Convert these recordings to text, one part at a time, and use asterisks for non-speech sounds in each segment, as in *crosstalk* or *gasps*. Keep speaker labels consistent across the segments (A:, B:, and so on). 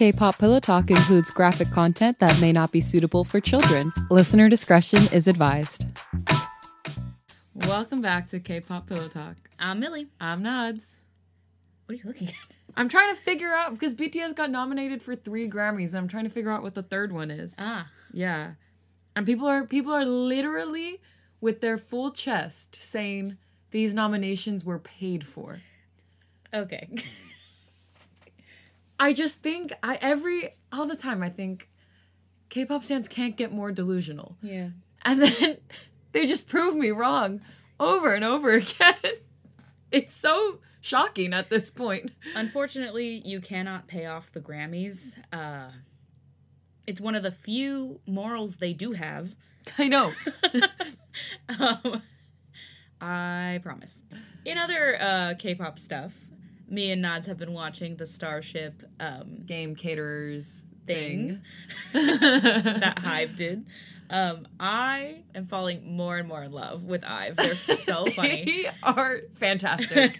A: K-pop Pillow Talk includes graphic content that may not be suitable for children. Listener discretion is advised. Welcome back to K-pop Pillow Talk.
B: I'm Milly.
A: I'm Nads.
B: What are you looking at?
A: I'm trying to figure out because BTS got nominated for three Grammys, and I'm trying to figure out what the third one is.
B: Ah,
A: Yeah, and people are people are literally with their full chest saying these nominations were paid for.
B: okay. *laughs*
A: I just think I every all the time I think K-pop stands can't get more delusional.
B: yeah.
A: And then *laughs* they just prove me wrong over and over *laughs* again. It's so shocking at this point.
B: Unfortunately, you cannot pay off the Grammys. Uh, it's one of the few morals they do have.
A: I know. *laughs*
B: um, I promise. In other uh, K-pop stuff, me and Nads have been watching the Starship um,
A: Game caterers
B: Thing.
A: thing. *laughs*
B: that *laughs* HYBE did. Um, I am falling more and more in love with Ive. They're so *laughs* funny.
A: They are fantastic.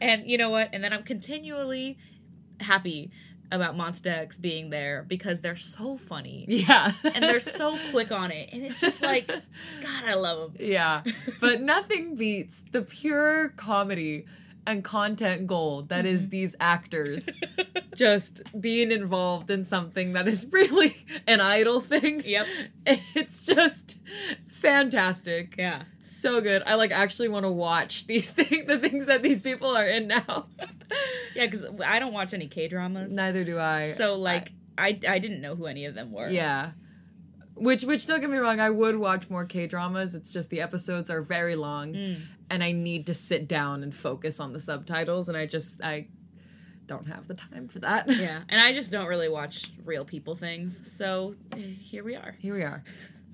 B: and you know what? And then I'm continually happy about Monsta X being there because they're so funny.
A: yeah.
B: And they're so quick on it. And it's just like, God, I love them.
A: Yeah. But nothing beats the pure comedy and content gold that is mm-hmm. these actors *laughs* just being involved in something that is *laughs* really an idol thing.
B: Yep.
A: It's just fantastic.
B: Yeah.
A: So good. I like actually want to watch these *laughs* things, the things that these people are in now.
B: Yeah, because I don't watch any K dramas.
A: Neither do I.
B: So, like, I, I didn't know who any of them were.
A: Yeah. Which which don't get me wrong, I would watch more K dramas. It's just the episodes are very long
B: Mm.
A: and I need to sit down and focus on the subtitles and I just I don't have the time for that.
B: Yeah. And I just don't really watch real people things. So, eh, here we are.
A: Here we are.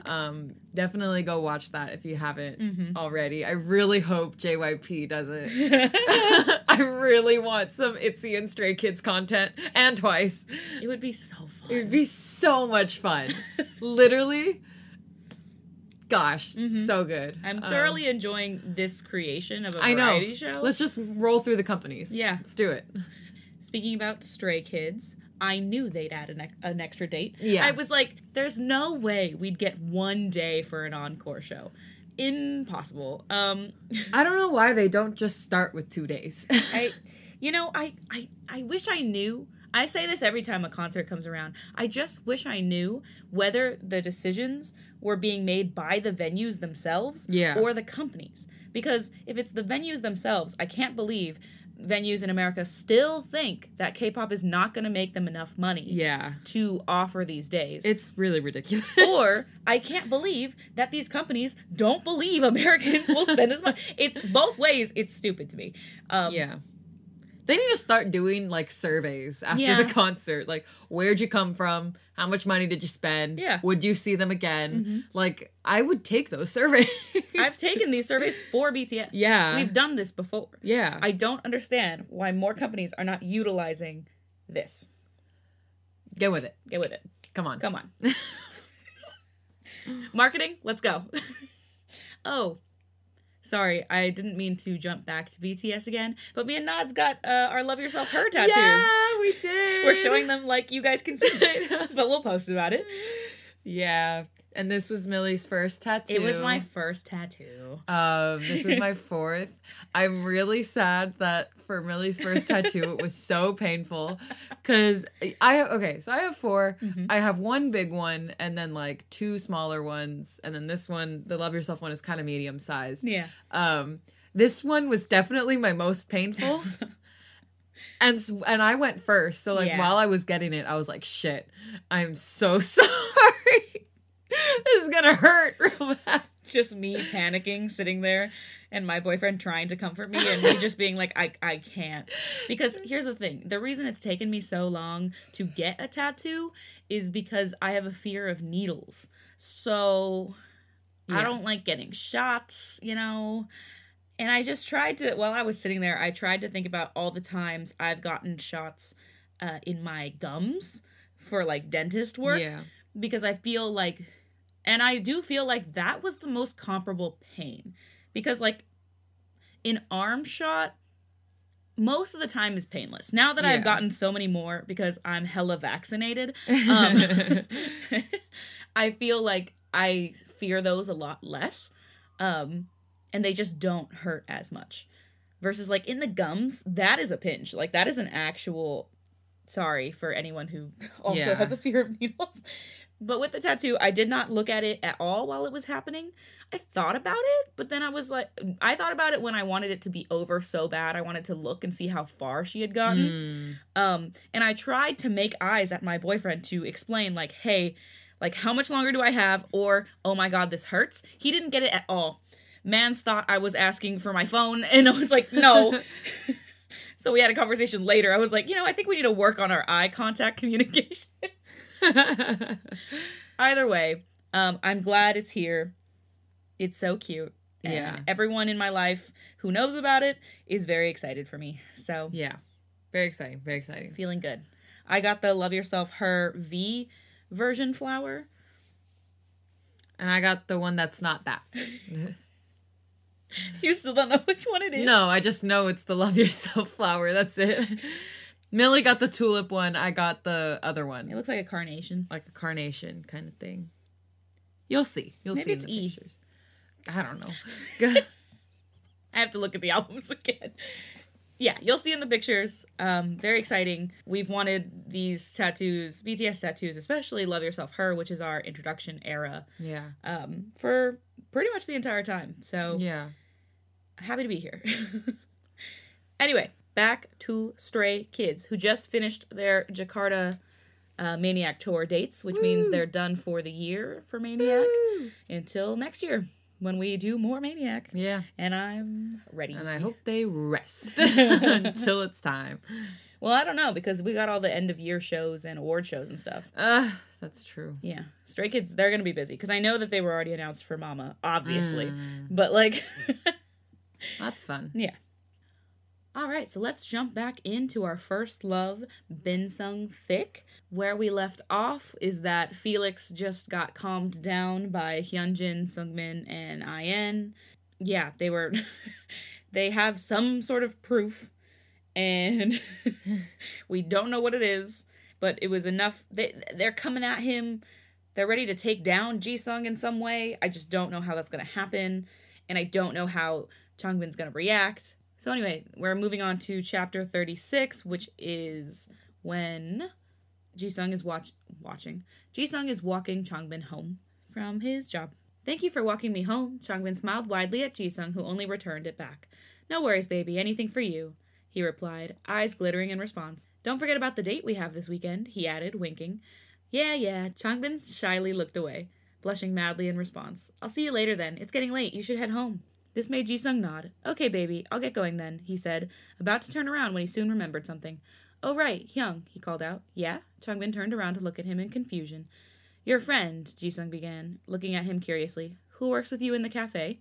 A: Um definitely go watch that if you haven't
B: Mm-hmm.
A: already. I really hope JYP does it. *laughs* *laughs* I really want some Itzy and Stray Kids content and twice.
B: It would be so fun.
A: It would be so much fun. Literally. Gosh, so good.
B: Mm-hmm. I'm
A: Um,
B: thoroughly enjoying this creation of a
A: I know.
B: variety show.
A: Let's just roll through the companies.
B: Yeah.
A: Let's do it.
B: Speaking about Stray Kids, I knew they'd add an, an extra date.
A: Yeah.
B: I was like, there's no way we'd get one day for an encore show. Impossible. Um, *laughs*
A: I don't know why they don't just start with two days. *laughs*
B: I, you know, I, I, I wish I knew. I say this every time a concert comes around. I just wish I knew whether the decisions were being made by the venues themselves
A: Yeah.
B: or the companies. Because if it's the venues themselves, I can't believe venues in America still think that K-pop is not going to make them enough money
A: yeah.
B: to offer these days.
A: It's really ridiculous.
B: or *laughs* I can't believe that these companies don't believe Americans will spend this money. It's both ways. It's stupid to me. Um,
A: yeah. They need to start doing like surveys after
B: Yeah.
A: the concert. Like, where'd you come from? How much money did you spend?
B: Yeah.
A: Would you see them again? Mm-hmm. Like, I would take those *laughs* surveys.
B: I've taken these surveys for BTS.
A: Yeah.
B: We've done this before.
A: Yeah.
B: I don't understand why more companies are not utilizing this.
A: Get with it.
B: Get with it.
A: Come on.
B: Come on. *laughs* Marketing, let's go. *laughs* oh, sorry, I didn't mean to jump back to BTS again, but me and Nads got uh, our Love Yourself Her tattoos.
A: Yeah, we did.
B: We're showing them like you guys can see, *laughs* but we'll post about it.
A: Yeah. And this was Milly's first tattoo.
B: It was my first tattoo.
A: Um, this was my *laughs* fourth. I'm really sad that for Milly's first tattoo, it was so painful because I have okay, so I have 4
B: Mm-hmm.
A: I have one big one and then like two smaller ones, and then this one, the Love Yourself one, is kind of medium sized.
B: Yeah.
A: Um, this one was definitely my most painful. *laughs* And and I went first, so like
B: Yeah.
A: while I was getting it, I was like, "Shit, I'm so *laughs* sorry. This is gonna hurt *laughs* real bad."
B: Just me panicking, sitting there, and my boyfriend trying to comfort me, and me *laughs* just being like, I, I can't. Because here's the thing the reason it's taken me so long to get a tattoo is because I have a fear of needles. So I don't like getting shots, you know? And I just tried to, while I was sitting there, I tried to think about all the times I've gotten shots uh, in my gums for like dentist work
A: Yeah.
B: because I feel like, and I do feel like that was the most comparable pain because, like, an arm shot, most of the time is painless. Now that
A: Yeah.
B: I've gotten so many more because I'm hella vaccinated, *laughs* um, *laughs* I feel like I fear those a lot less. Um, and they just don't hurt as much. Versus like in the gums, that is a pinch. Like that is an actual sorry for anyone who *laughs* also
A: Yeah.
B: has a fear of needles. But with the tattoo, I did not look at it at all while it was happening. I thought about it, but then I was like, I thought about it when I wanted it to be over so bad. I wanted to look and see how far she had gotten.
A: Mm.
B: Um, and I tried to make eyes at my boyfriend to explain, like, hey, like, how much longer do I have? Or, oh my God, this hurts. He didn't get it at all. Mans thought I was asking for my phone, *laughs* and I was like, no. *laughs* so we had a conversation later. I was like, you know, I think we need to work on our eye contact *laughs* communication. *laughs* Either way, um, I'm glad it's here. It's so cute. And
A: Yeah.
B: Everyone in my life who knows about it is very excited for me. So
A: yeah. Very exciting. Very exciting.
B: feeling good. I got the Love Yourself Her V version flower.
A: And I got the one that's not that. *laughs* *laughs*
B: You still don't know which one it is.
A: No, I just know it's the Love Yourself flower. That's it. Milly got the tulip one. I got the other one.
B: It looks like a carnation.
A: Like a carnation kind of thing. You'll see. You'll
B: Maybe
A: see in
B: it's
A: the
B: E.
A: pictures. I don't know. *laughs*
B: I have to look at the *laughs* albums again. Yeah, you'll see in the pictures. Um, very exciting. We've wanted these tattoos, BTS tattoos, especially Love Yourself Her, which is our introduction era,
A: yeah.
B: um, for pretty much the entire time. So
A: Yeah.
B: happy to be here. *laughs* anyway, back to Stray Kids, who just finished their Jakarta uh, Maniac tour dates, which means they're done for the year for Maniac until next year when we do more Maniac.
A: Yeah.
B: And I'm ready.
A: And I hope they rest *laughs* until it's time.
B: Well, I don't know because we got all the end of year shows and award shows and stuff.
A: Uh, that's true.
B: Yeah. Stray Kids, they're going to be busy because I know that they were already announced for Mama, obviously.
A: Mm,
B: But like, *laughs*
A: that's fun.
B: Yeah. All right, so let's jump back into our first love, Binsung Fic. Where we left off is that Felix just got calmed down by Hyunjin, Seungmin, and IN. Yeah, they were. *laughs* they have some sort of proof, and *laughs* we don't know what it is, but it was enough. They they're coming at him. They're ready to take down Jisung in some way. I just don't know how that's gonna happen, and I don't know how Changbin's gonna react. So anyway, we're moving on to chapter 36, which is when Jisung is watch watching. Jisung is walking Changbin home from his job. Thank you for walking me home. Changbin smiled widely at Jisung, who only returned it back. No worries, baby. Anything for you. He replied, eyes glittering in response. Don't forget about the date we have this weekend, he added, winking. Yeah, yeah. Changbin shyly looked away, blushing madly in response. I'll see you later then. It's getting late. You should head home. This made Jisung nod. Okay, baby, I'll get going then, he said, about to turn around when he soon remembered something. Oh, right, Hyung, he called out. Yeah? Changbin turned around to look at him in confusion. Your friend, Jisung began, looking at him curiously. Who works with you in the cafe?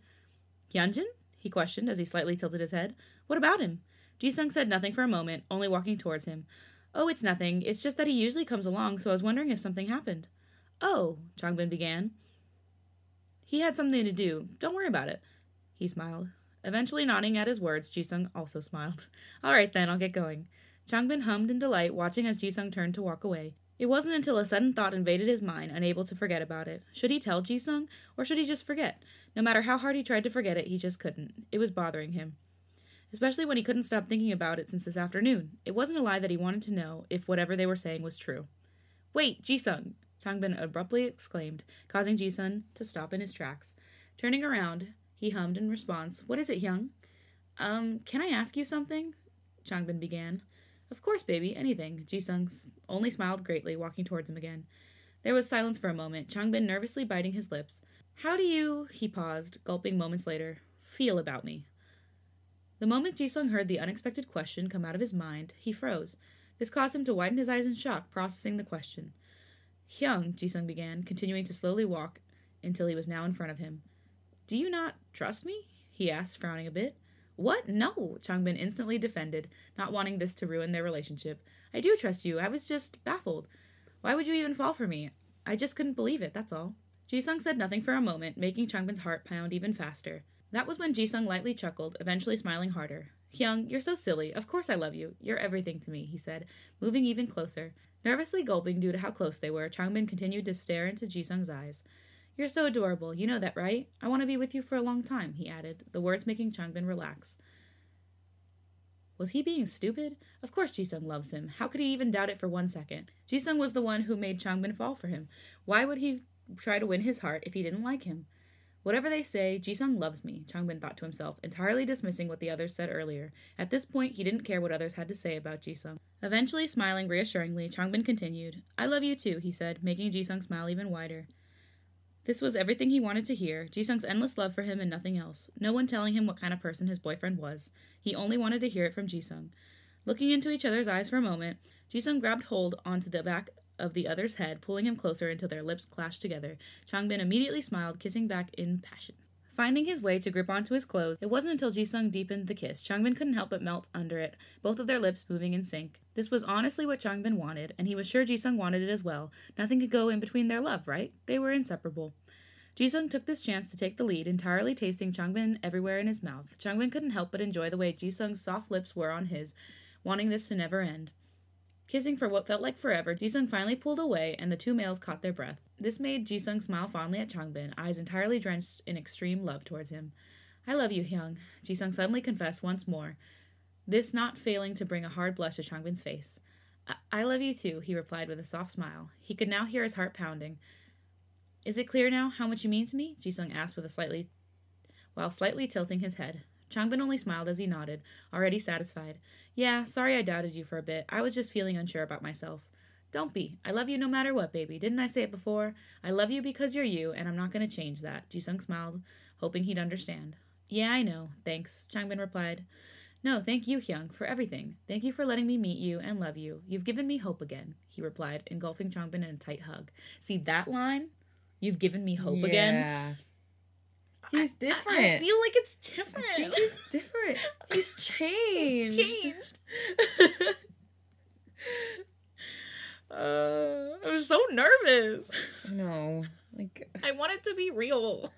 B: Hyunjin? he questioned as he slightly tilted his head. What about him? Jisung said nothing for a moment, only walking towards him. Oh, it's nothing. It's just that he usually comes along, so I was wondering if something happened. Oh, Changbin began. He had something to do. Don't worry about it. He smiled. Eventually nodding at his words, Jisung also smiled. *laughs* All right then, I'll get going. Changbin hummed in delight, watching as Jisung turned to walk away. It wasn't until a sudden thought invaded his mind, unable to forget about it. Should he tell Jisung, or should he just forget? No matter how hard he tried to forget it, he just couldn't. It was bothering him. Especially when he couldn't stop thinking about it since this afternoon. It wasn't a lie that he wanted to know if whatever they were saying was true. Wait, Jisung! Changbin abruptly exclaimed, causing Jisung to stop in his tracks. Turning around, he hummed in response, What is it, Hyung? Um, can I ask you something? Changbin began. Of course, baby, anything. Jisung only smiled greatly, walking towards him again. There was silence for a moment, Changbin nervously biting his lips. How do you, he paused, gulping moments later, feel about me? The moment Jisung heard the unexpected question come out of his mind, he froze. This caused him to widen his eyes in shock, processing the question. Hyung, Jisung began, continuing to slowly walk until he was now in front of him. Do you not trust me? he asked, frowning a bit. What? No, Changbin instantly defended, not wanting this to ruin their relationship. I do trust you. I was just baffled. Why would you even fall for me? I just couldn't believe it, that's all. Jisung said nothing for a moment, making Changbin's heart pound even faster. That was when Jisung lightly chuckled, eventually smiling harder. Hyung, you're so silly. Of course I love you. You're everything to me, he said, moving even closer. Nervously gulping due to how close they were, Changbin continued to stare into Jisung's eyes. You're so adorable. You know that, right? I want to be with you for a long time, he added, the words making Changbin relax. Was he being stupid? Of course Jisung loves him. How could he even doubt it for one second? Jisung was the one who made Changbin fall for him. Why would he try to win his heart if he didn't like him? Whatever they say, Jisung loves me, Changbin thought to himself, entirely dismissing what the others said earlier. At this point, he didn't care what others had to say about Jisung. Eventually, smiling reassuringly, Changbin continued. I love you too, he said, making Jisung smile even wider. This was everything he wanted to hear Jisung's endless love for him and nothing else. No one telling him what kind of person his boyfriend was. He only wanted to hear it from Jisung. Looking into each other's eyes for a moment, Jisung grabbed hold onto the back of the other's head, pulling him closer until their lips clashed together. Changbin immediately smiled, kissing back in passion. Finding his way to grip onto his clothes, it wasn't until Jisung deepened the kiss. Changbin couldn't help but melt under it, both of their lips moving in sync. This was honestly what Changbin wanted, and he was sure Jisung wanted it as well. Nothing could go in between their love, right? They were inseparable. Jisung took this chance to take the lead, entirely tasting Changbin everywhere in his mouth. Changbin couldn't help but enjoy the way Jisung's soft lips were on his, wanting this to never end. Kissing for what felt like forever, Jisung finally pulled away, and the two males caught their breath. This made Jisung smile fondly at Changbin, eyes entirely drenched in extreme love towards him. I love you, Hyung, Jisung suddenly confessed once more, this not failing to bring a hard blush to Changbin's face. I-, I love you too, he replied with a soft smile. He could now hear his heart pounding. Is it clear now how much you mean to me? Jisung asked with a slightly while slightly tilting his head. Changbin only smiled as he nodded, already satisfied. Yeah, sorry I doubted you for a bit. I was just feeling unsure about myself. Don't be. I love you no matter what, baby. Didn't I say it before? I love you because you're you, and I'm not going to change that. Jisung smiled, hoping he'd understand. Yeah, I know. Thanks, Changbin replied. No, thank you, Hyung, for everything. Thank you for letting me meet you and love you. You've given me hope again, he replied, engulfing Changbin in a tight hug. See that line? You've given me hope yeah. again.
A: He's different.
B: I, feel like it's different.
A: I think he's different. He's *laughs* changed.
B: changed. *laughs* uh, I was so nervous.
A: No, like *laughs*
B: I want it to be real.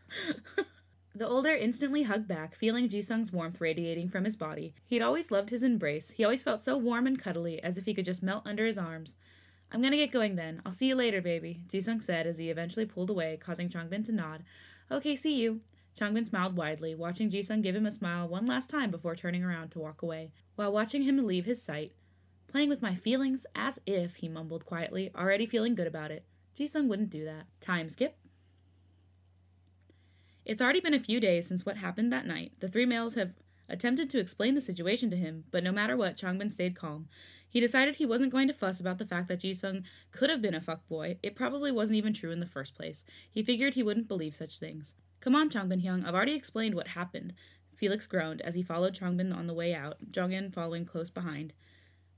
B: The older instantly hugged back, feeling Jisung's warmth radiating from his body. He'd always loved his embrace. He always felt so warm and cuddly, as if he could just melt under his arms. I'm gonna get going then. I'll see you later, baby, Jisung said as he eventually pulled away, causing Changbin to nod. Okay, see you. Changbin smiled widely, watching Jisung give him a smile one last time before turning around to walk away. While watching him leave his sight, playing with my feelings as if, he mumbled quietly, already feeling good about it. Jisung wouldn't do that. Time skip. It's already been a few days since what happened that night. The three males have attempted to explain the situation to him, but no matter what, Changbin stayed calm. He decided he wasn't going to fuss about the fact that Jisung could have been a fuckboy. It probably wasn't even true in the first place. He figured he wouldn't believe such things. Come on, Changbin Hyung, I've already explained what happened. Felix groaned as he followed Changbin on the way out, Jeongin following close behind.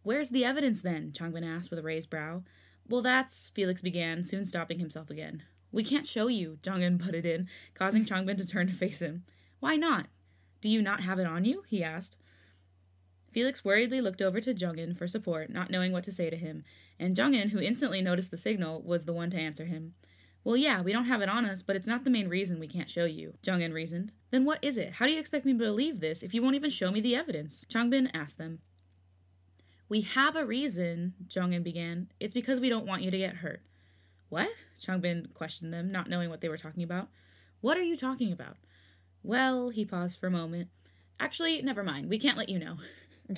B: Where's the evidence then? Changbin asked with a raised brow. Well, that's, Felix began, soon stopping himself again. We can't show you, Jeongin butted in, causing Changbin to turn to face him. Why not? Do you not have it on you? he asked. Felix worriedly looked over to Jeongin for support, not knowing what to say to him, and Jeongin, who instantly noticed the signal, was the one to answer him. Well, yeah, we don't have it on us, but it's not the main reason we can't show you, Jeongin reasoned. Then what is it? How do you expect me to believe this if you won't even show me the evidence? Changbin asked them. We have a reason, Jeongin began. It's because we don't want you to get hurt. What? Changbin questioned them, not knowing what they were talking about. What are you talking about? Well, he paused for a moment. Actually, never mind. We can't let you know. *laughs*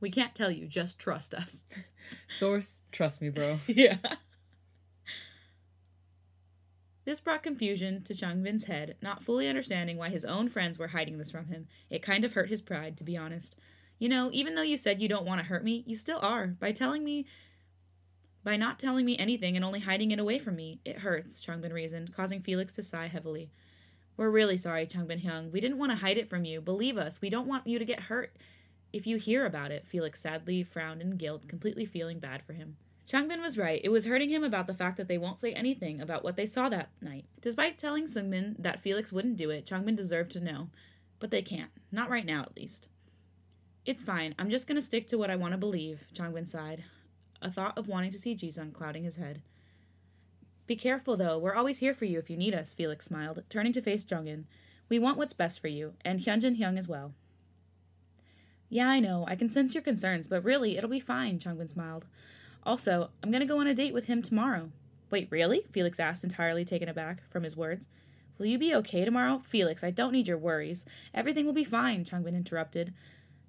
B: we can't tell you. Just trust us.
A: Source, trust me, bro. *laughs*
B: yeah. This brought confusion to Changbin's head, not fully understanding why his own friends were hiding this from him. It kind of hurt his pride, to be honest. You know, even though you said you don't want to hurt me, you still are. By telling me by not telling me anything and only hiding it away from me. It hurts, Changbin reasoned, causing Felix to sigh heavily. We're really sorry, Changbin Hyung. We didn't want to hide it from you. Believe us, we don't want you to get hurt. If you hear about it, Felix sadly frowned in guilt, completely feeling bad for him. Changbin was right. It was hurting him about the fact that they won't say anything about what they saw that night. Despite telling Seungmin that Felix wouldn't do it, Changbin deserved to know. But they can't. Not right now, at least. It's fine. I'm just gonna stick to what I want to believe, Changbin sighed, a thought of wanting to see Jisung clouding his head. Be careful, though. We're always here for you if you need us, Felix smiled, turning to face Jeongin. We want what's best for you, and Hyunjin Hyung as well. Yeah, I know. I can sense your concerns, but really, it'll be fine, Changbin smiled. Also, I'm gonna go on a date with him tomorrow. Wait, really? Felix asked, entirely taken aback from his words. Will you be okay tomorrow? Felix, I don't need your worries. Everything will be fine, Changbin interrupted,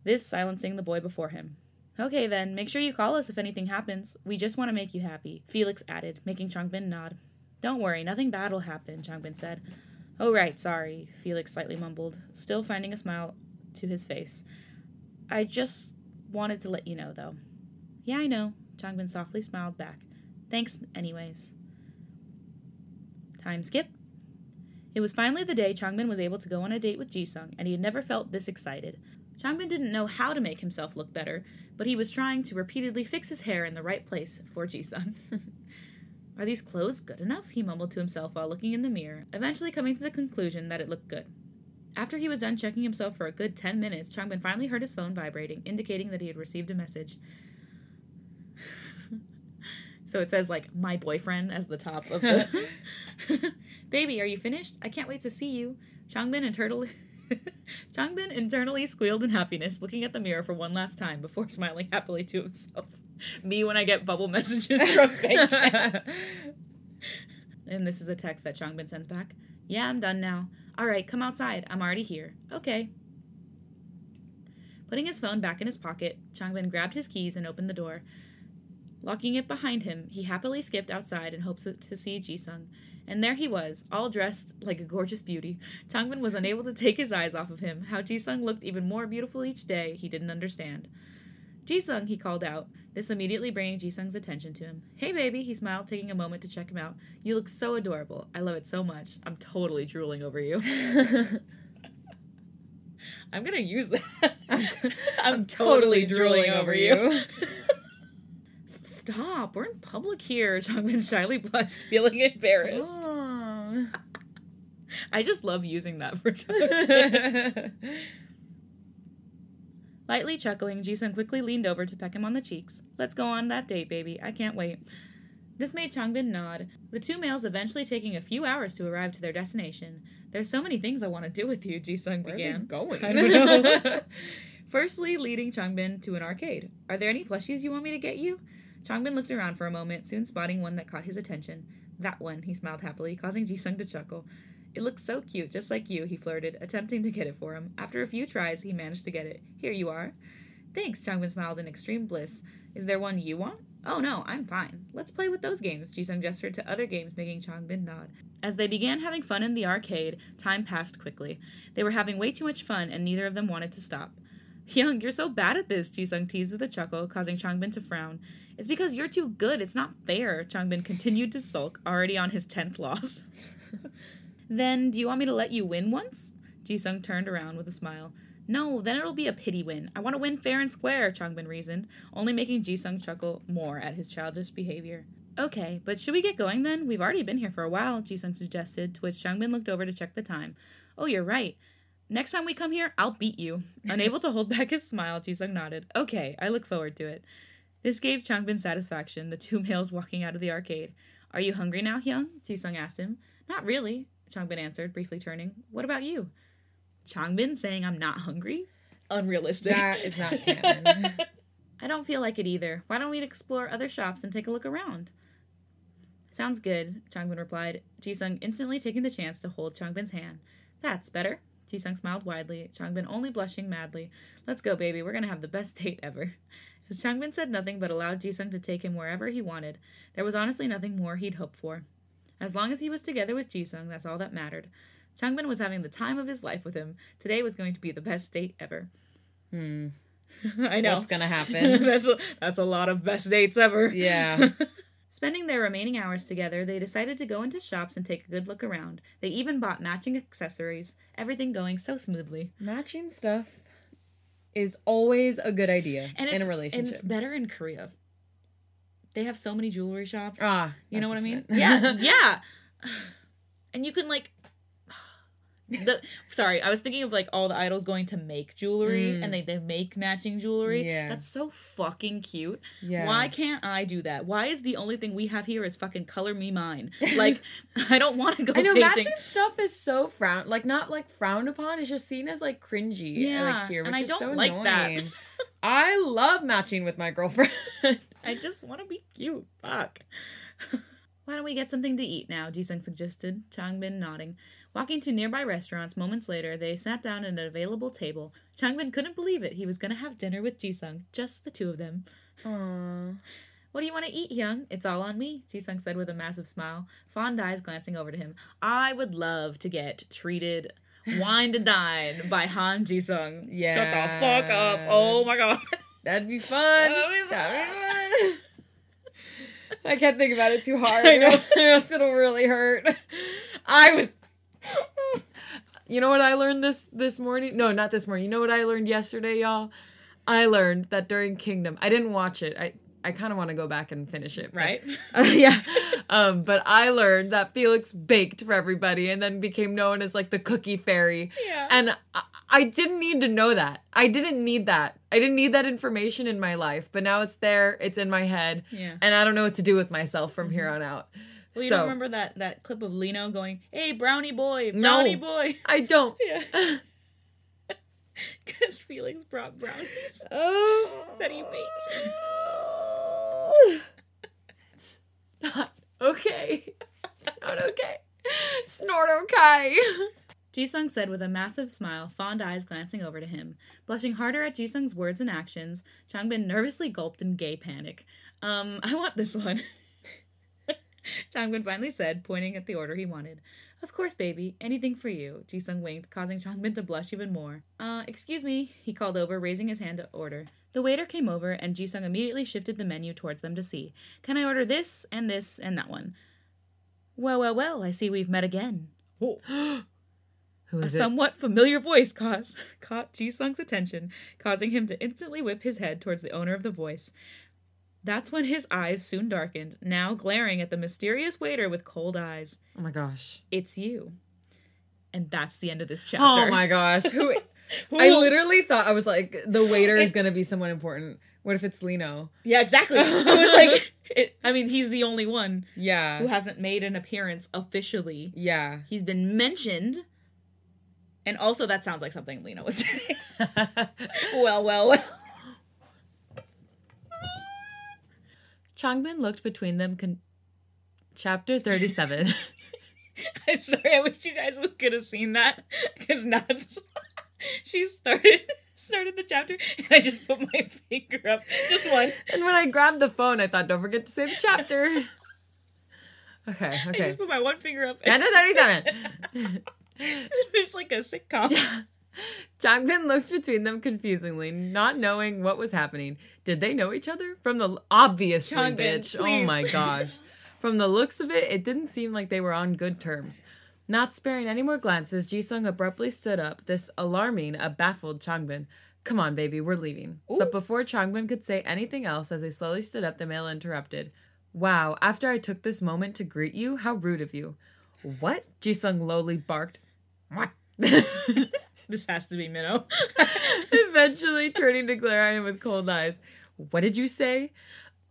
B: this silencing the boy before him. Okay then, make sure you call us if anything happens. We just want to make you happy, Felix added, making Changbin nod. Don't worry, nothing bad will happen, Changbin said. Oh, right, sorry, Felix slightly mumbled, still finding a smile to his face. I just wanted to let you know, though. Yeah, I know, Changbin softly smiled back. Thanks, anyways. Time skip. It was finally the day Changbin was able to go on a date with Jisung, and he had never felt this excited. Changbin didn't know how to make himself look better, but he was trying to repeatedly fix his hair in the right place for Jisung. *laughs* Are these clothes good enough? He mumbled to himself while looking in the mirror, eventually coming to the conclusion that it looked good. After he was done checking himself for a good 10 minutes, Changbin finally heard his phone vibrating, indicating that he had received a message. So it says, like, my boyfriend as the top of the. *laughs* Baby, are you finished? I can't wait to see you. Changbin and Turtle. *laughs* Changbin internally squealed in happiness, looking at the mirror for one last time before *laughs* smiling happily to himself. Me when I get bubble messages from Bang And this is a text that Changbin sends back. Yeah, I'm done now. All right, come outside. I'm already here. Okay. Putting his phone back in his pocket, Changbin grabbed his keys and opened the door. Locking it behind him, he happily skipped outside in hopes to see Jisung. And there he was, all dressed like a gorgeous beauty. Changbin was unable to take his eyes off of him. How Jisung looked even more beautiful each day, he didn't understand. Jisung, he called out, this immediately bringing Jisung's attention to him. Hey, baby, he smiled, taking a moment to check him out. You look so adorable. I love it so much. I'm totally drooling over you. *laughs* I'm gonna use that. *laughs* I'm,
A: I'm totally, totally drooling, drooling over you. *laughs*
B: Stop. We're in public here. *laughs* Changbin shyly blushed, feeling embarrassed. Oh. *laughs* I just love using that for. *laughs* Lightly chuckling, Jisung quickly leaned over to peck him on the cheeks. Let's go on that date, baby. I can't wait. This made Changbin nod, the two males eventually taking a few hours to arrive to their destination. There's so many things I want to do with you, Jisung began.
A: Where are we going?
B: I don't know. Firstly, leading Changbin to an arcade. Are there any plushies you want me to get you? Changbin looked around for a moment, soon spotting one that caught his attention. That one, he smiled happily, causing Jisung to chuckle. It looks so cute, just like you, he flirted, attempting to get it for him. After a few tries, he managed to get it. Here you are. Thanks, Changbin smiled in extreme bliss. Is there one you want? Oh no, I'm fine. Let's play with those games, Jisung gestured to other games, making Changbin nod. As they began having fun in the arcade, time passed quickly. They were having way too much fun, and neither of them wanted to stop. Hyung, you're so bad at this, Jisung teased with a chuckle, causing Changbin to frown. It's because you're too good. It's not fair. Changbin continued to sulk, already on his tenth loss. *laughs* then, do you want me to let you win once? Jisung turned around with a smile. No, then it'll be a pity win. I want to win fair and square, Changbin reasoned, only making Jisung chuckle more at his childish behavior. Okay, but should we get going then? We've already been here for a while, Jisung suggested, to which Changbin looked over to check the time. Oh, you're right. Next time we come here, I'll beat you. Unable to hold back his smile, Jisung nodded. Okay, I look forward to it. This gave Changbin satisfaction, the two *laughs* males walking out of the arcade. Are you hungry now, Hyung? Jisung asked him. Not really, Changbin answered, briefly turning. What about you? Changbin saying I'm not hungry? Unrealistic.
A: That is not canon. *laughs*
B: I don't feel like it either. Why don't we explore other shops and take a look around? Sounds good, Changbin replied, Jisung instantly taking the chance to hold Changbin's hand. That's better. Jisung smiled widely, Changbin only blushing madly. Let's go, baby. We're gonna have the best *laughs* date ever. As Changbin said nothing but allowed Jisung to take him wherever he wanted, there was honestly nothing more he'd hoped for. As long as he was together with Jisung, that's all that mattered. Changbin was having the time of his life with him. Today was going to be the best date ever.
A: Hmm. *laughs*
B: I know.
A: What's gonna *laughs* happen?
B: that's a, that's a lot of best dates ever.
A: Yeah.
B: Spending their remaining hours together, they decided to go into shops and take a good look around. They even bought matching accessories, everything going so smoothly.
A: Matching stuff is always a good idea
B: and
A: in a relationship.
B: And it's better in Korea. They have so many jewelry shops.
A: Ah,
B: you know what I mean? yeah, *laughs* yeah. And you can like the sorry, I was thinking of like all the idols going to make jewelry
A: Mm.
B: and they, they make matching jewelry.
A: Yeah.
B: That's so fucking cute.
A: Yeah.
B: Why can't I do that? Why is the only thing we have here is fucking color me mine? Like *laughs* I don't want to go
A: I know
B: painting.
A: matching stuff is so frowned, like not like frowned upon. It's just seen as like cringy.
B: Yeah,
A: like here, which
B: and I
A: is
B: don't
A: so
B: like that.
A: annoying. *laughs* I love matching with my girlfriend. *laughs*
B: I just want to be cute. Fuck. Why don't we get something to eat now? Jisung suggested, Changbin nodding. Walking to nearby restaurants, moments later, they sat down at an available table. Changbin couldn't believe it. He was going to have dinner with Jisung, just the two of them.
A: Aww.
B: What do you want to eat, Hyung? It's all on me, Jisung said with a massive smile, fond eyes glancing over to him. I would love to get treated, wine to dine by Han Jisung.
A: Yeah.
B: Shut the fuck up. Oh my god.
A: That'd be fun.
B: That'd be
A: That'd be fun. I can't think about it too *laughs* hard.
B: I know.
A: or *laughs* else it'll really hurt. I was. You know what I learned this this morning? No, not this morning. You know what I learned yesterday, y'all? I learned that during Kingdom, I didn't watch it. I I kind of want to go back and finish it. but-
B: Right?
A: Uh, *laughs* yeah. Um, but I learned that Felix baked for everybody and then became known as like the cookie fairy.
B: Yeah.
A: And I, I didn't need to know that. I didn't need that. I didn't need that information in my life. But now it's there. It's in my head.
B: Yeah.
A: And I don't know what to do with myself from here on out.
B: Well, you
A: so
B: don't remember that that clip of Lee Know going, "Hey, brownie boy,
A: No.
B: brownie boy."
A: I don't. *laughs*
B: Yeah. *laughs* Because Felix brought brownies *laughs* that he baked.
A: It's not okay. It's not okay. It's not okay.
B: Jisung said with a massive smile, fond eyes glancing over to him. Blushing harder at Jisung's words and actions, Changbin nervously gulped in gay panic. Um, I want this one. Changbin finally said, pointing at the order he wanted. Of course, baby. Anything for you. Jisung winked, causing Changbin to blush even more. Uh, excuse me, he called over, raising his hand to order. The waiter came over, and Jisung immediately shifted the menu towards them to see. Can I order this, and this, and that one? Well, well, well, I see we've met again. *gasps*
A: Who
B: A somewhat familiar voice caused, *laughs* caught Ji-sung's attention, causing him to instantly whip his head towards the owner of the voice. That's when his eyes soon darkened, now glaring at the mysterious waiter with cold eyes.
A: Oh my gosh.
B: It's you. And that's the end of this oh chapter.
A: Oh my gosh. Who *laughs* I literally thought I was like the waiter is gonna be someone important. What if it's Lee Know?
B: Yeah, exactly. *laughs* I was like, *laughs* it, I mean, he's the only one
A: yeah who
B: hasn't made an appearance officially.
A: Yeah.
B: He's been mentioned. And also, that sounds like something Lee Know was saying. well, well, well.
A: Changbin looked between them. Con- Chapter 37. *laughs*
B: I'm sorry. I wish you guys could have seen that because Nads *laughs* she started started the chapter and I just put my *laughs* finger up, just one.
A: and when I grabbed the phone, I thought, don't forget to say the chapter. Okay,
B: I just put my one finger up.
A: Chapter 37.
B: it's like a sitcom.
A: Changbin looked between them confusingly, not knowing what was happening. Did they know each other? From the obviously,
B: Changbin,
A: bitch. Oh my gosh. *laughs* From the looks of it, it didn't seem like they were on good terms. Not sparing any more glances, Jisung abruptly stood up, this alarming a baffled Changbin. Come on, baby, we're leaving.
B: Ooh.
A: But before Changbin could say anything else, as they slowly stood up, the male interrupted. Wow, after I took this moment to greet you, how rude of you. What? Jisung lowly barked. What? *laughs*
B: this has to be Minho. *laughs*
A: Eventually turning to glare at him with cold eyes. What did you say?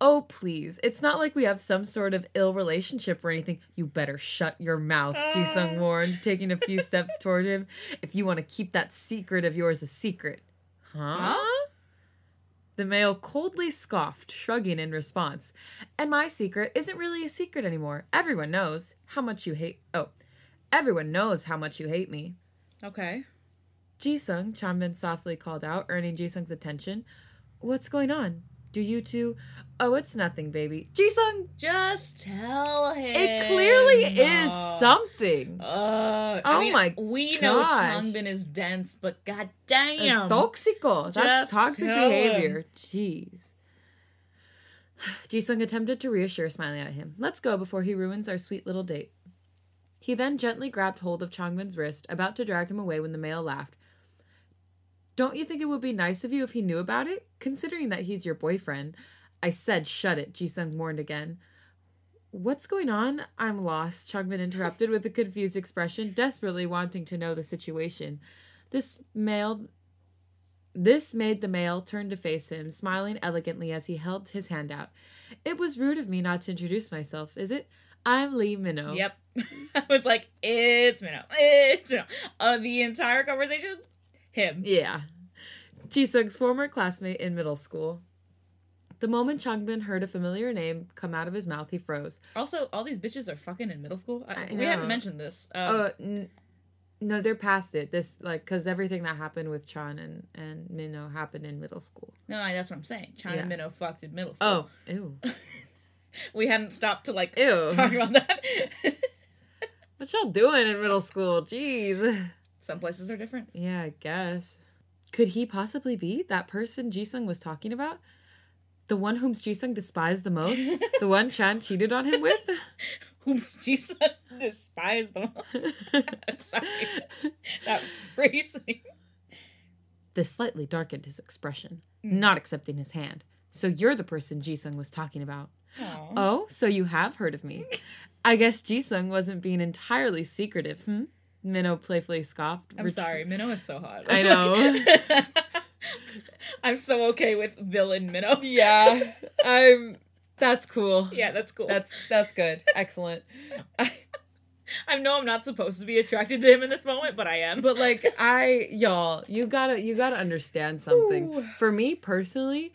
A: Oh, please. It's not like we have some sort of ill relationship or anything. You better shut your mouth, Jisung ah. warned, taking a few *laughs* steps toward him. If you want to keep that secret of yours a secret. Huh?
B: Huh?
A: The male coldly scoffed, shrugging in response. And my secret isn't really a secret anymore. Everyone knows how much you hate. Oh, everyone knows how much you hate me.
B: okay.
A: Jisung, Changbin softly called out, earning Jisung's attention. What's going on? Do you two? Oh, it's nothing, baby. Jisung,
B: Just tell him.
A: it clearly is something.
B: Uh,
A: Oh
B: mean,
A: my
B: We know
A: gosh.
B: Changbin is dense, but goddamn.
A: Toxico. That's
B: Just
A: toxic behavior. Jeez. Jisung attempted to reassure, smiling at him. Let's go before he ruins our sweet little date. He then gently grabbed hold of Changbin's wrist, about to drag him away when the male laughed. Don't you think it would be nice of you if he knew about it? Considering that he's your boyfriend. I said shut it, Jisung warned again. What's going on? I'm lost, Chungmin interrupted with a confused expression, desperately wanting to know the situation. This male this made the male turn to face him, smiling elegantly as he held his hand out. It was rude of me not to introduce myself, is it? I'm Lee Minho.
B: Yep. *laughs* I was like, it's Minho. It's Minho. Uh, the entire conversation, him.
A: Yeah. Jisung's former classmate in middle school. The moment Changbin heard a familiar name come out of his mouth, he froze.
B: Also, all these bitches are fucking in middle school. I,
A: I
B: we hadn't mentioned this. Um,
A: Oh, n- no, they're past it. This like because everything that happened with Chan and and Minho happened in middle school.
B: no, that's what I'm saying. China
A: Yeah.
B: Minho fucked in middle school.
A: Oh, ew, *laughs*
B: we hadn't stopped to like
A: ew.
B: talk about that. *laughs*
A: what y'all doing in middle school? Jeez. *laughs*
B: Some places are different.
A: Yeah, I guess. Could he possibly be that person Jisung was talking about? The one whom Jisung despised the most? the one *laughs* Chan cheated on him with? *laughs*
B: Whom Jesus despised the most. *laughs* Sorry. That phrasing.
A: This slightly darkened his expression, not accepting his hand. So you're the person Jisung was talking about.
B: Aw.
A: Oh, so you have heard of me. I guess Jisung wasn't being entirely secretive, hmm? Minho playfully scoffed.
B: I'm
A: ret-
B: sorry, Minho is so hot.
A: I know. *laughs*
B: I'm so okay with villain Minho. *laughs*
A: Yeah, I'm. That's cool.
B: Yeah, that's cool.
A: That's that's good. *laughs* Excellent. I,
B: I know I'm not supposed to be attracted to him in this moment, but I am.
A: but like I, y'all, you gotta you gotta understand something.
B: Ooh.
A: For me personally,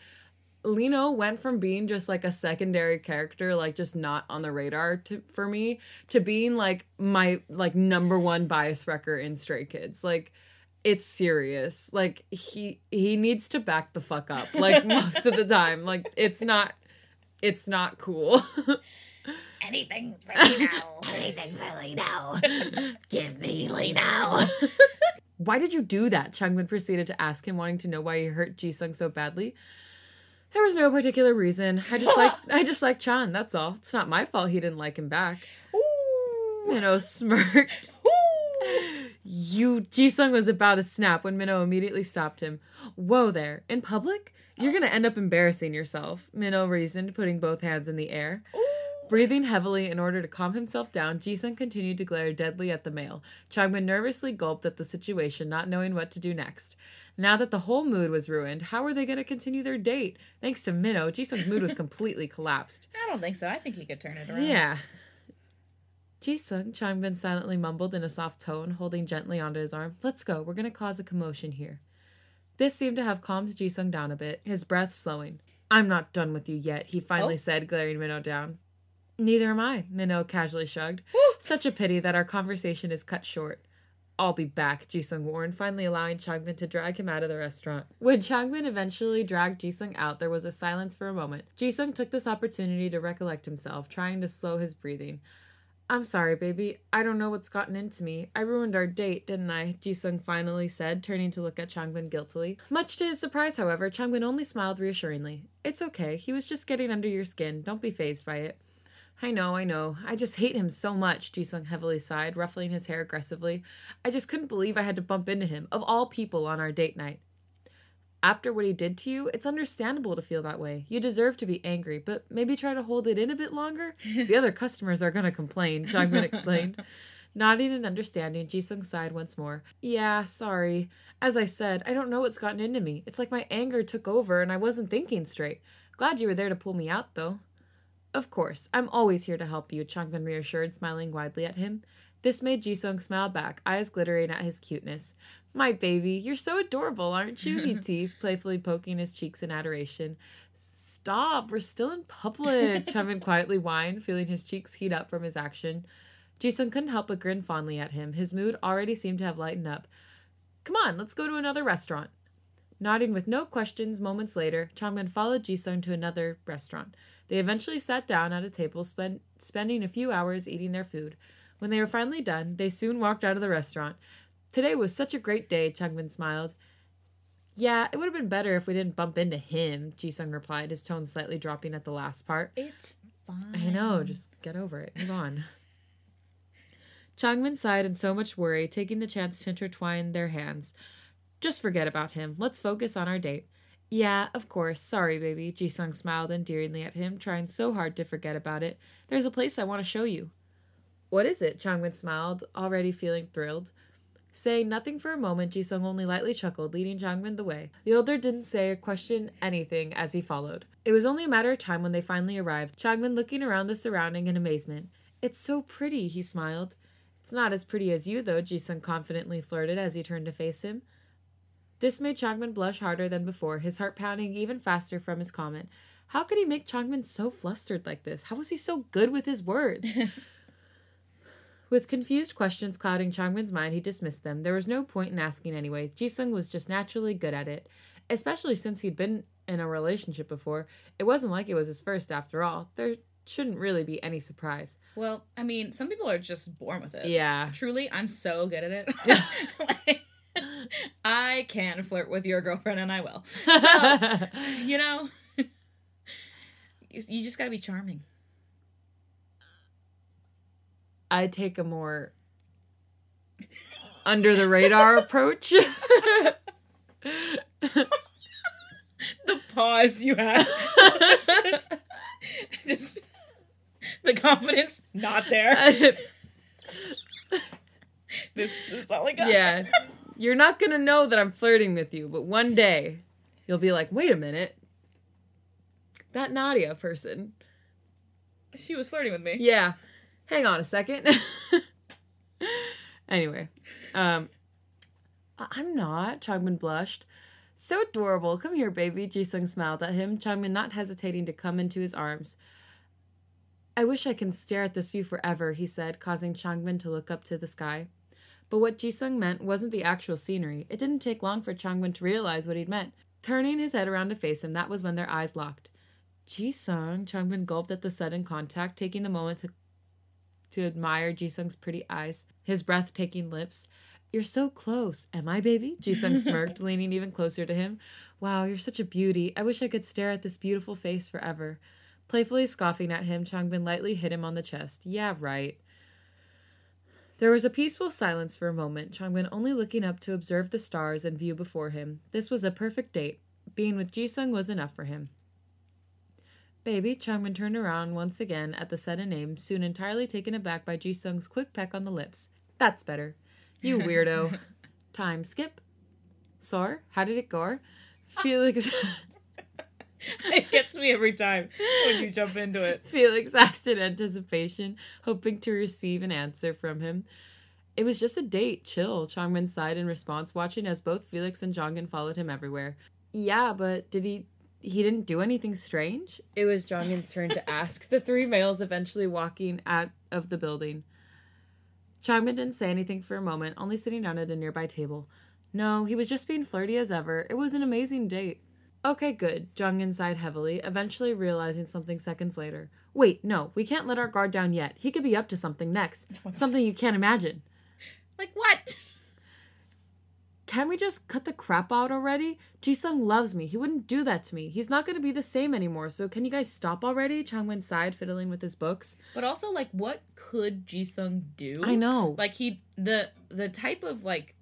A: Lee Know went from being just like a secondary character, like just not on the radar to, for me, to being like my like number one bias wrecker in Stray Kids. Like it's serious. Like he he needs to back the fuck up. Like *laughs* most of the time. Like it's not it's not cool. *laughs*
B: anything for now.
A: Anything for Lee Know. Give me Lee Know. *laughs* why did you do that? Chungmin proceeded to ask him, wanting to know why he hurt Jisung so badly. There was no particular reason. I just like *laughs* I just like Chan, that's all. It's not my fault he didn't like him back.
B: Ooh.
A: Minho smirked.
B: Ooh.
A: You Jisung was about to snap when Minho immediately stopped him. Whoa there. In public? You're gonna end up embarrassing yourself, Minho reasoned, putting both hands in the air. Breathing heavily in order to calm himself down, Jisung continued to glare deadly at the male. Changmin nervously gulped at the situation, not knowing what to do next. Now that the whole mood was ruined, how were they going to continue their date? Thanks to Minho, Jisung's mood was *laughs* completely collapsed.
B: I don't think so. I think he could turn it around.
A: Yeah. Jisung, Changbin silently mumbled in a soft tone, holding gently onto his arm. Let's go. We're going to cause a commotion here. This seemed to have calmed Jisung down a bit, his breath slowing. I'm not done with you yet, he finally
B: Oh.
A: said, glaring Minho down. Neither am I, Minho casually shrugged. Such a pity that our conversation is cut short. I'll be back, Jisung warned, finally allowing Changbin to drag him out of the restaurant. When Changbin eventually dragged Jisung out, there was a silence for a moment. Jisung took this opportunity to recollect himself, trying to slow his breathing. I'm sorry, baby. I don't know what's gotten into me. I ruined our date, didn't I? Jisung finally said, turning to look at Changbin guiltily. Much to his surprise, however, Changbin only smiled reassuringly. It's okay. He was just getting under your skin. Don't be phased by it. I know, I know. I just hate him so much, Jisung heavily sighed, ruffling his hair aggressively. I just couldn't believe I had to bump into him, of all people, on our date night. After what he did to you, it's understandable to feel that way. You deserve to be angry, but maybe try to hold it in a bit longer. The other *laughs* customers are gonna complain, Changmin explained. Nodding in understanding, Jisung sighed once more. Yeah, sorry. As I said, I don't know what's gotten into me. It's like my anger took over and I wasn't thinking straight. Glad you were there to pull me out, though. Of course, I'm always here to help you, Changmin reassured, smiling widely at him. This made Jisung smile back, eyes glittering at his cuteness. My baby, you're so adorable, aren't you? He *laughs* teased, playfully poking his cheeks in adoration. Stop, we're still in public, *laughs* Changmin quietly whined, feeling his cheeks heat up from his action. Jisung couldn't help but grin fondly at him. His mood already seemed to have lightened up. Come on, let's go to another restaurant. Nodding with no questions, moments later, Changmin followed Jisung to another restaurant. They eventually sat down at a table, spend, spending a few hours eating their food. When they were finally done, they soon walked out of the restaurant. Today was such a great day, Changmin smiled. Yeah, it would have been better if we didn't bump into him, Jisung replied, his tone slightly dropping at the last part.
B: It's fine.
A: I know, just get over it. Move on. *laughs* Changmin sighed in so much worry, taking the chance to intertwine their hands. Just forget about him. Let's focus on our date. Yeah, of course. Sorry, baby. Jisung smiled endearingly at him, trying so hard to forget about it. There's a place I want to show you. What is it? Changmin smiled, already feeling thrilled. Saying nothing for a moment, Jisung only lightly chuckled, leading Changmin the way. The older didn't say or question anything as he followed. It was only a matter of time when they finally arrived, Changmin looking around the surrounding in amazement. It's so pretty, he smiled. It's not as pretty as you, though, Jisung confidently flirted as he turned to face him. This made Changmin blush harder than before, his heart pounding even faster from his comment. How could he make Changmin so flustered like this? How was he so good with his words? *laughs* with confused questions clouding Changmin's mind, he dismissed them. There was no point in asking anyway. Jisung was just naturally good at it, especially since he'd been in a relationship before. It wasn't like it was his first after all. There shouldn't really be any surprise.
B: Well, I mean, some people are just born with it.
A: Yeah.
B: Truly, I'm so good at it. *laughs* *laughs* like, I can flirt with your girlfriend, and I will. So, *laughs* you know, you, just gotta be charming.
A: I take a more under the radar *laughs* approach.
B: the pause you had. just, *laughs* just the confidence not there. this, this is all I got.
A: yeah. You're not to know that I'm flirting with you, but one day you'll be like, wait a minute. That Nadia person.
B: She was flirting with me.
A: Yeah. Hang on a second. *laughs* anyway, um, I'm not. Changbin blushed. So adorable. Come here, baby. Jisung smiled at him, Changbin not hesitating to come into his arms. I wish I can stare at this view forever, he said, causing Changbin to look up to the sky. But what Jisung meant wasn't the actual scenery. It didn't take long for Changbin to realize what he'd meant. Turning his head around to face him, that was when their eyes locked. Jisung, Changbin gulped at the sudden contact, taking the moment to to admire Jisung's pretty eyes, his breathtaking lips. You're so close. Am I, baby? Jisung smirked, *laughs* leaning even closer to him. Wow, you're such a beauty. I wish I could stare at this beautiful face forever. Playfully scoffing at him, Changbin lightly hit him on the chest. Yeah, right. There was a peaceful silence for a moment, Changbin only looking up to observe the stars and view before him. This was a perfect date. Being with Jisung was enough for him. Baby, Changbin turned around once again at the sudden name, soon entirely taken aback by Jisung's quick peck on the lips. That's better. You *laughs* weirdo. Time skip. Sore, how did it go? Felix *laughs* *laughs*
B: It gets me every time when you jump into it.
A: Felix asked in anticipation, hoping to receive an answer from him. It was just a date, chill, Changbin sighed in response, watching as both Felix and Jeongin followed him everywhere. Yeah, but did he he didn't do anything strange? It was Jeongin's turn to ask, the three males eventually walking out of the building. Changbin didn't say anything for a moment, only sitting down at a nearby table. No, he was just being flirty as ever. It was an amazing date. Okay, good. Jeongin sighed heavily, eventually realizing something seconds later. Wait, no, we can't let our guard down yet. He could be up to something next. *laughs* something you can't imagine.
B: Like what?
A: Can we just cut the crap out already? Jisung loves me. He wouldn't do that to me. He's not going to be the same anymore. So can you guys stop already? Changbin sighed, fiddling with his books.
B: But also, like, what could Jisung do?
A: I know.
B: Like he the the type of like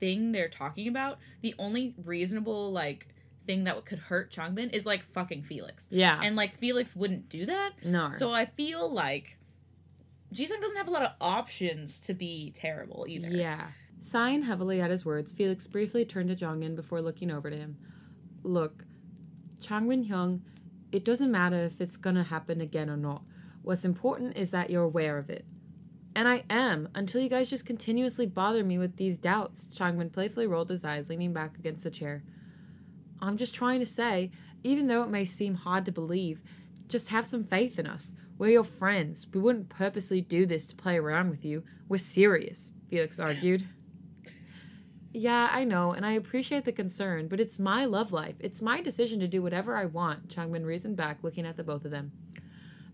B: thing they're talking about. The only reasonable like thing that could hurt Changbin is like fucking Felix.
A: Yeah.
B: And like Felix wouldn't do that.
A: no.
B: So I feel like Jisung doesn't have a lot of options to be terrible either.
A: Yeah. Sighing heavily at his words, Felix briefly turned to Jeongin before looking over to him. Look, Changbin Hyung, it doesn't matter if it's gonna happen again or not. What's important is that you're aware of it. And I am, until you guys just continuously bother me with these doubts. Changbin playfully rolled his eyes, leaning back against the chair. I'm just trying to say, even though it may seem hard to believe, just have some faith in us. We're your friends. We wouldn't purposely do this to play around with you. We're serious, Felix argued. Yeah, I know, and I appreciate the concern, but it's my love life. It's my decision to do whatever I want, Changbin reasoned back, looking at the both of them.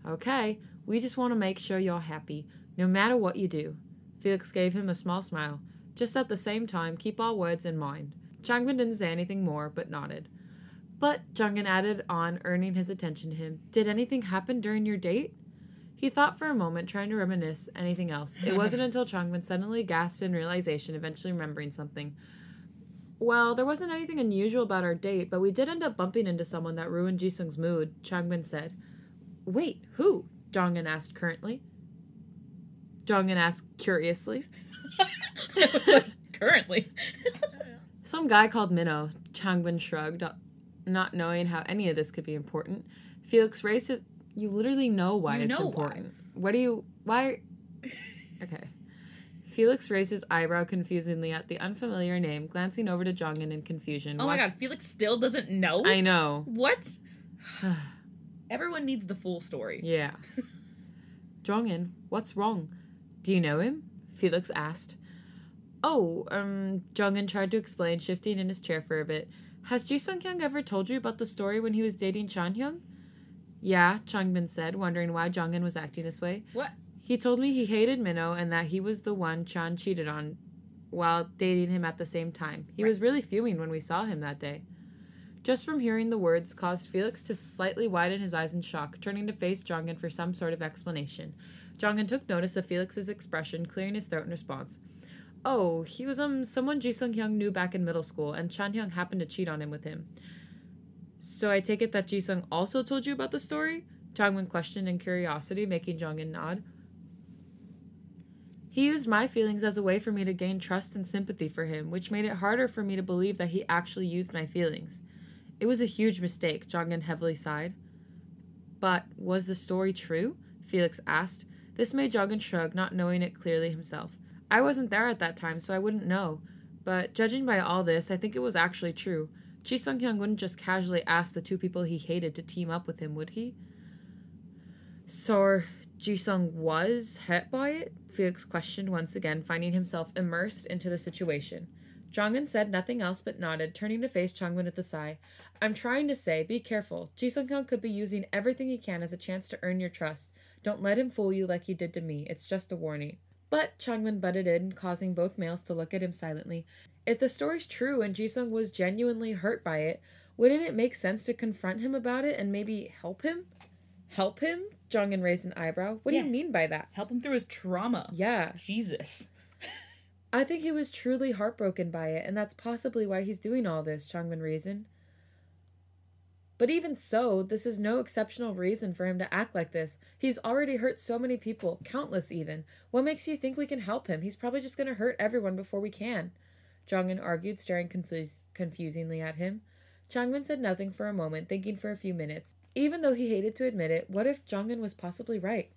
A: Okay, we just want to make sure you're happy, no matter what you do. Felix gave him a small smile. Just at the same time, keep our words in mind. Changbin didn't say anything more, but nodded. But, Jeongin added on, earning his attention to him, did anything happen during your date? He thought for a moment, trying to reminisce anything else. It *laughs* wasn't until Changbin suddenly gasped in realization, eventually remembering something. Well, there wasn't anything unusual about our date, but we did end up bumping into someone that ruined Jisung's mood, Changbin said. Wait, who? Jeongin asked currently. Jeongin asked curiously. *laughs*
B: Like, currently. *laughs*
A: Some guy called Minho, Changbin shrugged, not knowing how any of this could be important. Felix raised his. You literally know why
B: You
A: it's
B: know why.
A: What do you. Why. *laughs* Okay. Felix raised his eyebrow confusingly at the unfamiliar name, glancing over to Jeongin in confusion.
B: Oh my god, Felix still doesn't know?
A: I know.
B: What? *sighs* Everyone needs the full story.
A: Yeah. *laughs* Jeongin, what's wrong? Do you know him? Felix asked. Oh, um, Jeongin tried to explain, shifting in his chair for a bit. Has Jisung Hyung ever told you about the story when he was dating Chan Hyung? Yeah, Changbin said, wondering why Jeongin was acting this way.
B: What?
A: He told me he hated Minho and that he was the one Chan cheated on while dating him at the same time. He was really fuming when we saw him that day. Just from hearing the words caused Felix to slightly widen his eyes in shock, turning to face Jeongin for some sort of explanation. Jeongin took notice of Felix's expression, clearing his throat in response. Oh, he was um someone Jisung Hyung knew back in middle school, and Chan Hyung happened to cheat on him with him. So I take it that Jisung also told you about the story? Jeongin questioned in curiosity, making Jeongin nod. He used my feelings as a way for me to gain trust and sympathy for him, which made it harder for me to believe that he actually used my feelings. It was a huge mistake, Jeongin heavily sighed. But was the story true? Felix asked. This made Jeongin shrug, not knowing it clearly himself. I wasn't there at that time, so I wouldn't know. But judging by all this, I think it was actually true. Jisung Hyung wouldn't just casually ask the two people he hated to team up with him, would he? So Jisung was hit by it? Felix questioned once again, finding himself immersed into the situation. Jeongin said nothing else but nodded, turning to face Changbin with a sigh. I'm trying to say, be careful. Ji Sung Hyung could be using everything he can as a chance to earn your trust. Don't let him fool you like he did to me. It's just a warning. But Changbin butted in, causing both males to look at him silently. If the story's true and Jisung was genuinely hurt by it, wouldn't it make sense to confront him about it and maybe help him? Help him? Jeongin raised an eyebrow. What do you mean by that?
B: Help him through his trauma.
A: Yeah,
B: Jesus.
A: I think he was truly heartbroken by it, and that's possibly why he's doing all this, Changbin reasoned. But even so, this is no exceptional reason for him to act like this. He's already hurt so many people, countless even. What makes you think we can help him? He's probably just going to hurt everyone before we can. Jeongin argued, staring confus- confusingly at him. Changbin said nothing for a moment, thinking for a few minutes. Even though he hated to admit it, what if Jeongin was possibly right?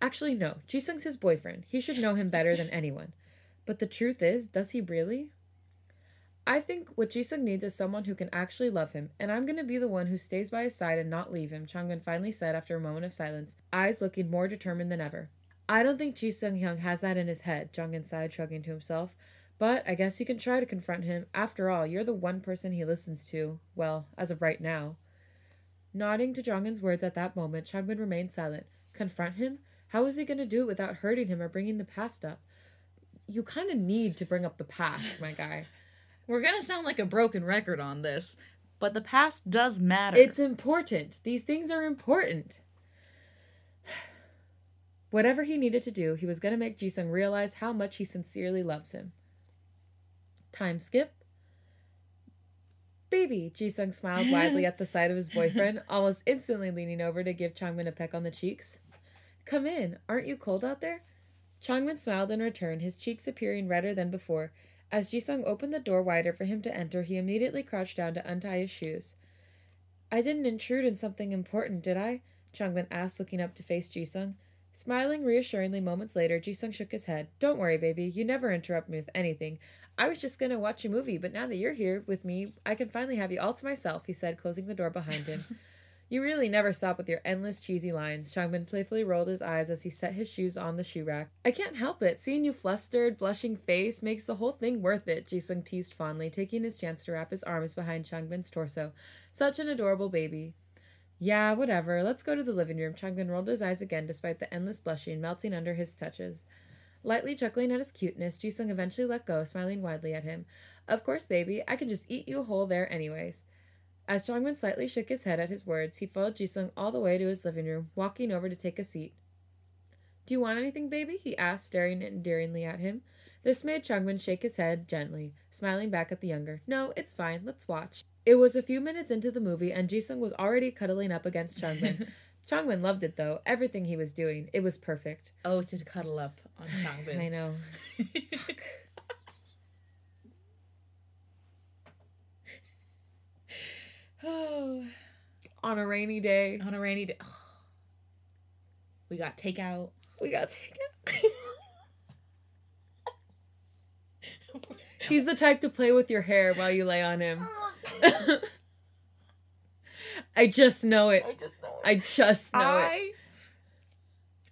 A: Actually, no. Jisung's his boyfriend. He should know him better than anyone. But the truth is, does he really? I think what Jisung needs is someone who can actually love him, and I'm gonna be the one who stays by his side and not leave him, Changbin finally said after a moment of silence, eyes looking more determined than ever. I don't think Jisung Hyung has that in his head, Jeongin sighed, shrugging to himself. But I guess you can try to confront him. After all, you're the one person he listens to. Well, as of right now. Nodding to Jeongin's words at that moment, Changbin remained silent. Confront him? How is he going to do it without hurting him or bringing the past up? You kind of need to bring up the past, my guy.
B: We're gonna sound like a broken record on this, but the past does matter.
A: It's important. These things are important. *sighs* Whatever he needed to do, he was going to make Jisung realize how much he sincerely loves him. Time skip. Baby, Jisung smiled widely at the sight of his *laughs* boyfriend, almost instantly leaning over to give Changbin a peck on the cheeks. Come in. Aren't you cold out there? Changbin smiled in return, his cheeks appearing redder than before. As Jisung opened the door wider for him to enter, he immediately crouched down to untie his shoes. I didn't intrude in something important, did I? Changbin asked, looking up to face Jisung. Smiling reassuringly moments later, Jisung shook his head. Don't worry, baby. You never interrupt me with anything. I was just going to watch a movie, but now that you're here with me, I can finally have you all to myself, he said, closing the door behind him. *laughs* you really never stop with your endless cheesy lines. Changbin playfully rolled his eyes as he set his shoes on the shoe rack. I can't help it. Seeing you flustered, blushing face makes the whole thing worth it, Jisung teased fondly, taking his chance to wrap his arms behind Changbin's torso. Such an adorable baby. Yeah, whatever. Let's go to the living room. Changbin rolled his eyes again despite the endless blushing melting under his touches. Lightly chuckling at his cuteness, Jisung eventually let go, smiling widely at him. Of course, baby, I can just eat you whole there anyways. As Changbin slightly shook his head at his words, he followed Jisung all the way to his living room, walking over to take a seat. Do you want anything, baby? he asked, staring endearingly at him. This made Changbin shake his head gently, smiling back at the younger. No, it's fine. Let's watch. It was a few minutes into the movie, and Jisung was already cuddling up against Changbin. *laughs* Changbin loved it though. Everything he was doing, it was perfect.
B: Oh, to cuddle up on *sighs* Changbin.
A: I know. *laughs*
B: oh, *sighs*
A: On a rainy day,
B: on a rainy day. We got takeout.
A: we got taken. *laughs* He's the type to play with your hair while you lay on him. *laughs* I just know it.
B: I just know. It.
A: I just know it.
B: I,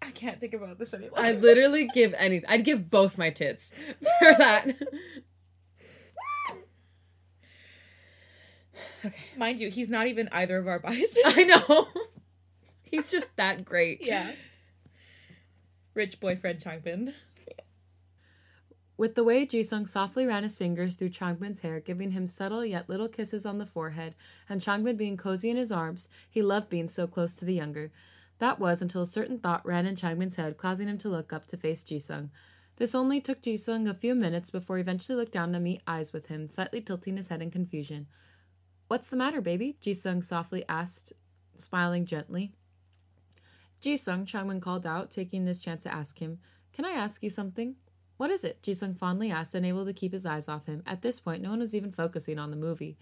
B: I can't think about this anymore.
A: I literally give anything. I'd give both my tits *laughs* for that. Okay.
B: Mind you, he's not even either of our *laughs* biases. *laughs*
A: I know. He's just that great.
B: yeah. Rich boyfriend Changbin.
A: With the way Jisung softly ran his fingers through Changbin's hair, giving him subtle yet little kisses on the forehead, and Changbin being cozy in his arms, he loved being so close to the younger. That was until a certain thought ran in Changbin's head, causing him to look up to face Jisung. This only took Jisung a few minutes before he eventually looked down to meet eyes with him, slightly tilting his head in confusion. What's the matter, baby? Jisung softly asked, smiling gently. Jisung, Changbin called out, taking this chance to ask him, Can I ask you something? What is it? Jisung fondly asked, unable to keep his eyes off him. At this point, no one was even focusing on the movie.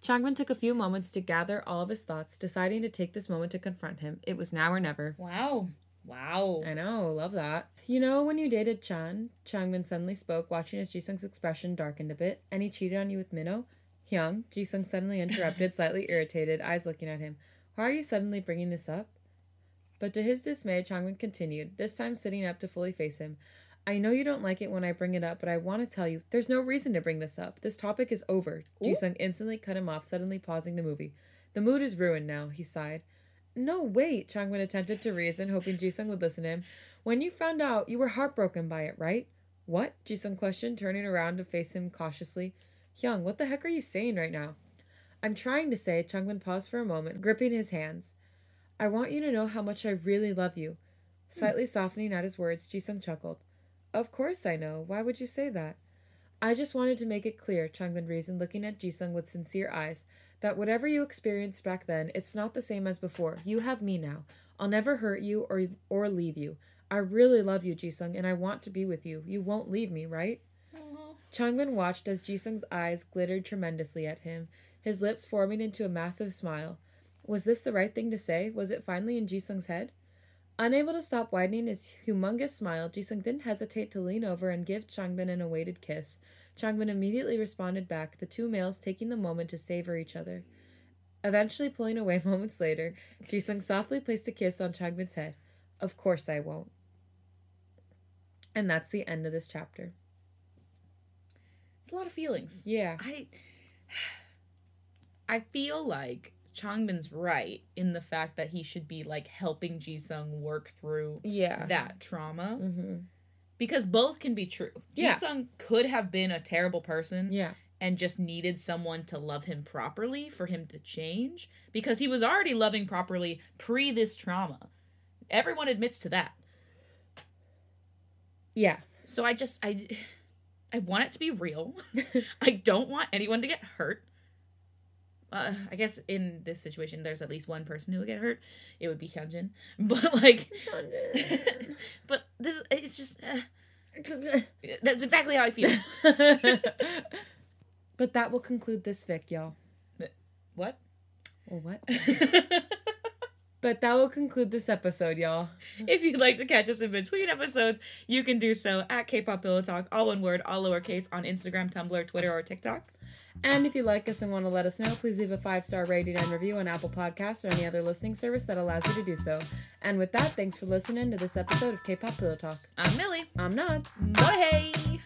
A: Changbin took a few moments to gather all of his thoughts, deciding to take this moment to confront him. It was now or never.
B: Wow. Wow.
A: I know, love that. You know, when you dated Chan, Changbin suddenly spoke, watching as Jisung's expression darkened a bit, and he cheated on you with Minho? Hyung, Jisung suddenly interrupted, *laughs* slightly irritated, eyes looking at him. Why are you suddenly bringing this up? But to his dismay, Changbin continued, this time sitting up to fully face him. I know you don't like it when I bring it up, but I want to tell you, there's no reason to bring this up. This topic is over.
B: Ooh.
A: Jisung instantly cut him off, suddenly pausing the movie. The mood is ruined now, he sighed. No, wait, Changbin attempted to reason, hoping Jisung would listen to him. When you found out, you were heartbroken by it, right? What? Jisung questioned, turning around to face him cautiously. Hyung, what the heck are you saying right now? I'm trying to say, Changbin paused for a moment, gripping his hands. I want you to know how much I really love you. Slightly softening at his words, Jisung chuckled. Of course I know. Why would you say that? I just wanted to make it clear, Changbin reasoned, looking at Jisung with sincere eyes, that whatever you experienced back then, it's not the same as before. You have me now. I'll never hurt you or or leave you. I really love you, Jisung, and I want to be with you. You won't leave me, right? Changbin watched as Jisung's eyes glittered tremendously at him, his lips forming into a massive smile. Was this the right thing to say? Was it finally in Jisung's head? Unable to stop widening his humongous smile, Jisung didn't hesitate to lean over and give Changbin an awaited kiss. Changbin immediately responded back, the two males taking the moment to savor each other. Eventually pulling away *laughs* moments later, Jisung softly placed a kiss on Changbin's head. Of course I won't. And that's the end of this chapter.
B: It's a lot of feelings.
A: Yeah.
B: I *sighs* I feel like Changbin's right in the fact that he should be like helping Jisung work through
A: Yeah.
B: that trauma
A: Mm-hmm.
B: because both can be true.
A: Yeah.
B: Jisung could have been a terrible person
A: Yeah.
B: and just needed someone to love him properly for him to change because he was already loving properly pre this trauma. Everyone admits to that.
A: Yeah.
B: So I just I I want it to be real. *laughs* I don't want anyone to get hurt. Uh, I guess in this situation, there's at least one person who would get hurt. It would be Hyunjin. *laughs* But like, *laughs* but this it's just uh, that's exactly how I feel.
A: but that will conclude this fic, y'all.
B: What?
A: Or what? But that will conclude this episode, y'all.
B: if you'd like to catch us in between episodes, you can do so at K-pop Pillow Talk, all one word, all lowercase, on Instagram, Tumblr, Twitter, or TikTok.
A: And if you like us and want to let us know, please leave a five star rating and review on Apple Podcasts or any other listening service that allows you to do so. And with that, thanks for listening to this episode of K pop Pillow Talk.
B: I'm Milly.
A: I'm Nads.
B: Bye.